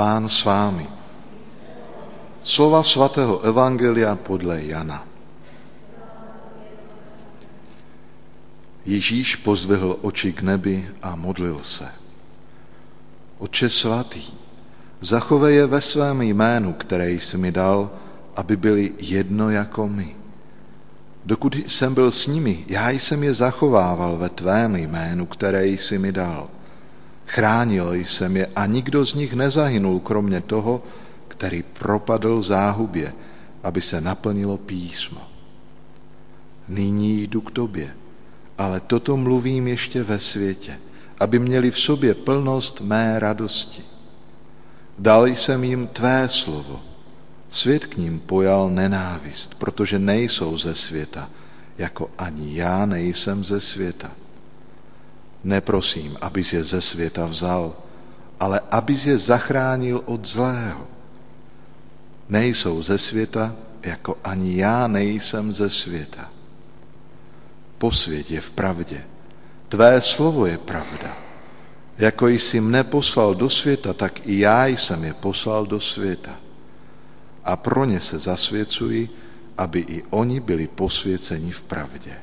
Pán s vámi. Slova svatého Evangelia podle Jana. Ježíš pozdvihl oči k nebi a modlil se. Oče svatý, zachovej je ve svém jménu, které jsi mi dal, aby byli jedno jako my. Dokud jsem byl s nimi, já jsem je zachovával ve tvém jménu, které jsi mi dal. Chránil jsem je a nikdo z nich nezahynul, kromě toho, který propadl záhubě, aby se naplnilo písmo. Nyní jdu k tobě, ale toto mluvím ještě ve světě, aby měli v sobě plnost mé radosti. Dal jsem jim tvé slovo, Svět k ním pojal nenávist, protože nejsou ze světa, jako ani já nejsem ze světa. Neprosím, abys je ze světa vzal, ale abys je zachránil od zlého. Nejsou ze světa, jako ani já nejsem ze světa. Posvět je v pravdě. Tvé slovo je pravda. Jako jsi mne poslal do světa, tak i já jsem je poslal do světa a pro ně se zasvěcuji, aby i oni byli posvěceni v pravdě.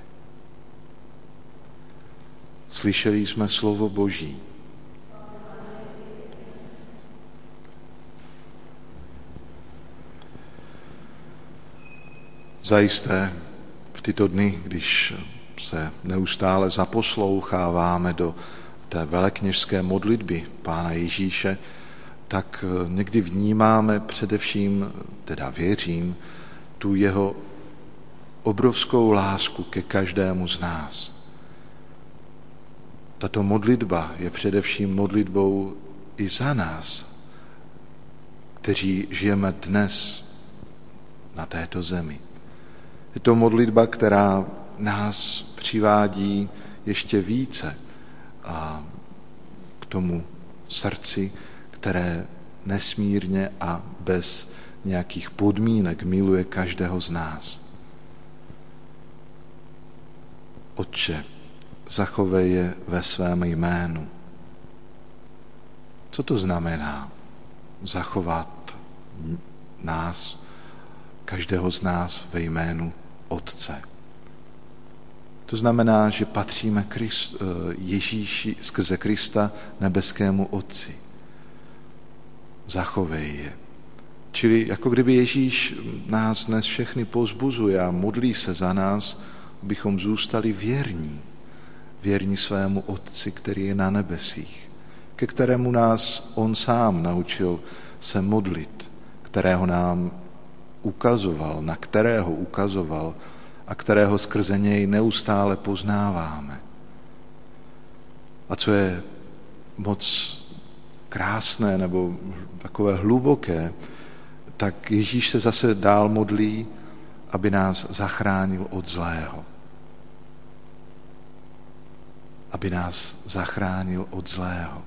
Slyšeli jsme slovo Boží. Zajisté v tyto dny, když se neustále zaposloucháváme do té velekněžské modlitby Pána Ježíše, tak někdy vnímáme především, teda věřím, tu jeho obrovskou lásku ke každému z nás. Tato modlitba je především modlitbou i za nás, kteří žijeme dnes na této zemi. Je to modlitba, která nás přivádí ještě více a k tomu srdci, které nesmírně a bez nějakých podmínek miluje každého z nás. Otče, zachovej je ve svém jménu. Co to znamená zachovat nás, každého z nás ve jménu Otce? To znamená, že patříme Christ, eh, Ježíši skrze Krista nebeskému Otci zachovej je. Čili jako kdyby Ježíš nás dnes všechny pozbuzuje a modlí se za nás, abychom zůstali věrní. Věrní svému Otci, který je na nebesích, ke kterému nás On sám naučil se modlit, kterého nám ukazoval, na kterého ukazoval a kterého skrze něj neustále poznáváme. A co je moc krásné nebo takové hluboké, tak Ježíš se zase dál modlí, aby nás zachránil od zlého. Aby nás zachránil od zlého.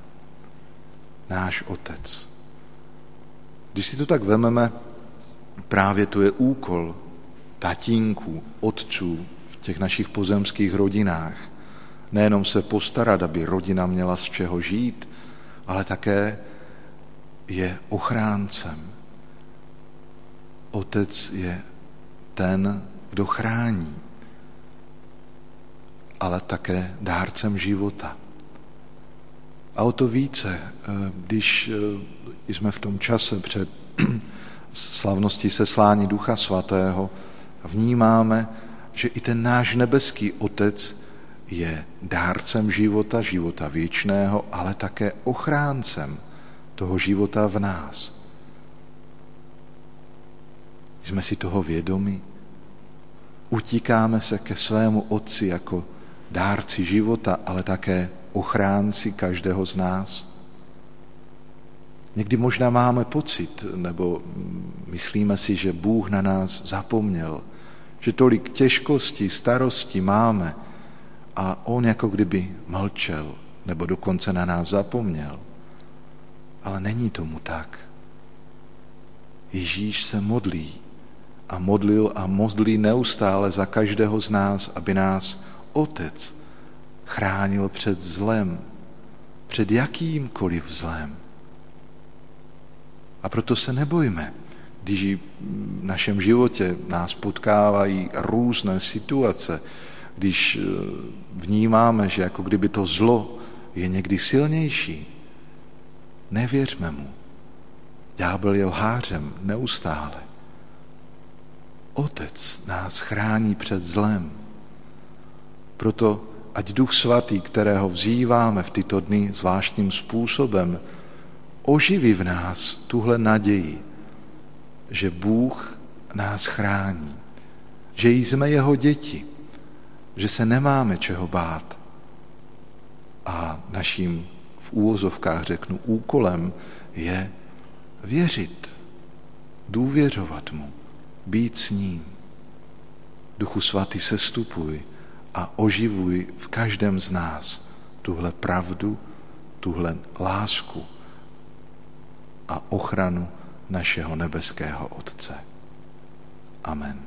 Náš Otec. Když si to tak vememe, právě to je úkol tatínků, otců v těch našich pozemských rodinách. Nejenom se postarat, aby rodina měla z čeho žít, ale také je ochráncem. Otec je ten, kdo chrání, ale také dárcem života. A o to více, eh, když eh, jsme v tom čase před slavností seslání Ducha Svatého, vnímáme, že i ten náš nebeský Otec je dárcem života, života věčného, ale také ochráncem toho života v nás. Jsme si toho vědomi? Utíkáme se ke svému Otci jako dárci života, ale také ochránci každého z nás? Někdy možná máme pocit, nebo myslíme si, že Bůh na nás zapomněl, že tolik těžkostí, starostí máme a On jako kdyby mlčel, nebo dokonce na nás zapomněl. Ale není tomu tak. Ježíš se modlí a modlil a modlí neustále za každého z nás, aby nás Otec chránil před zlem, před jakýmkoliv zlem. A proto se nebojme, když v našem životě nás potkávají různé situace, když eh, vnímáme, že jako kdyby to zlo je někdy silnější, nevěřme mu. Ďábel je lhářem neustále. Otec nás chrání před zlem. Proto ať Duch Svatý, kterého vzýváme v tyto dny zvláštním způsobem, oživí v nás tuhle naději, že Bůh nás chrání, že jsme jeho děti, že se nemáme čeho bát. A naším v úvozovkách řeknu úkolem je věřit, důvěřovat mu, být s ním. Duchu svatý sestupuj a oživuj v každém z nás tuhle pravdu, tuhle lásku a ochranu našeho nebeského Otce. Amen.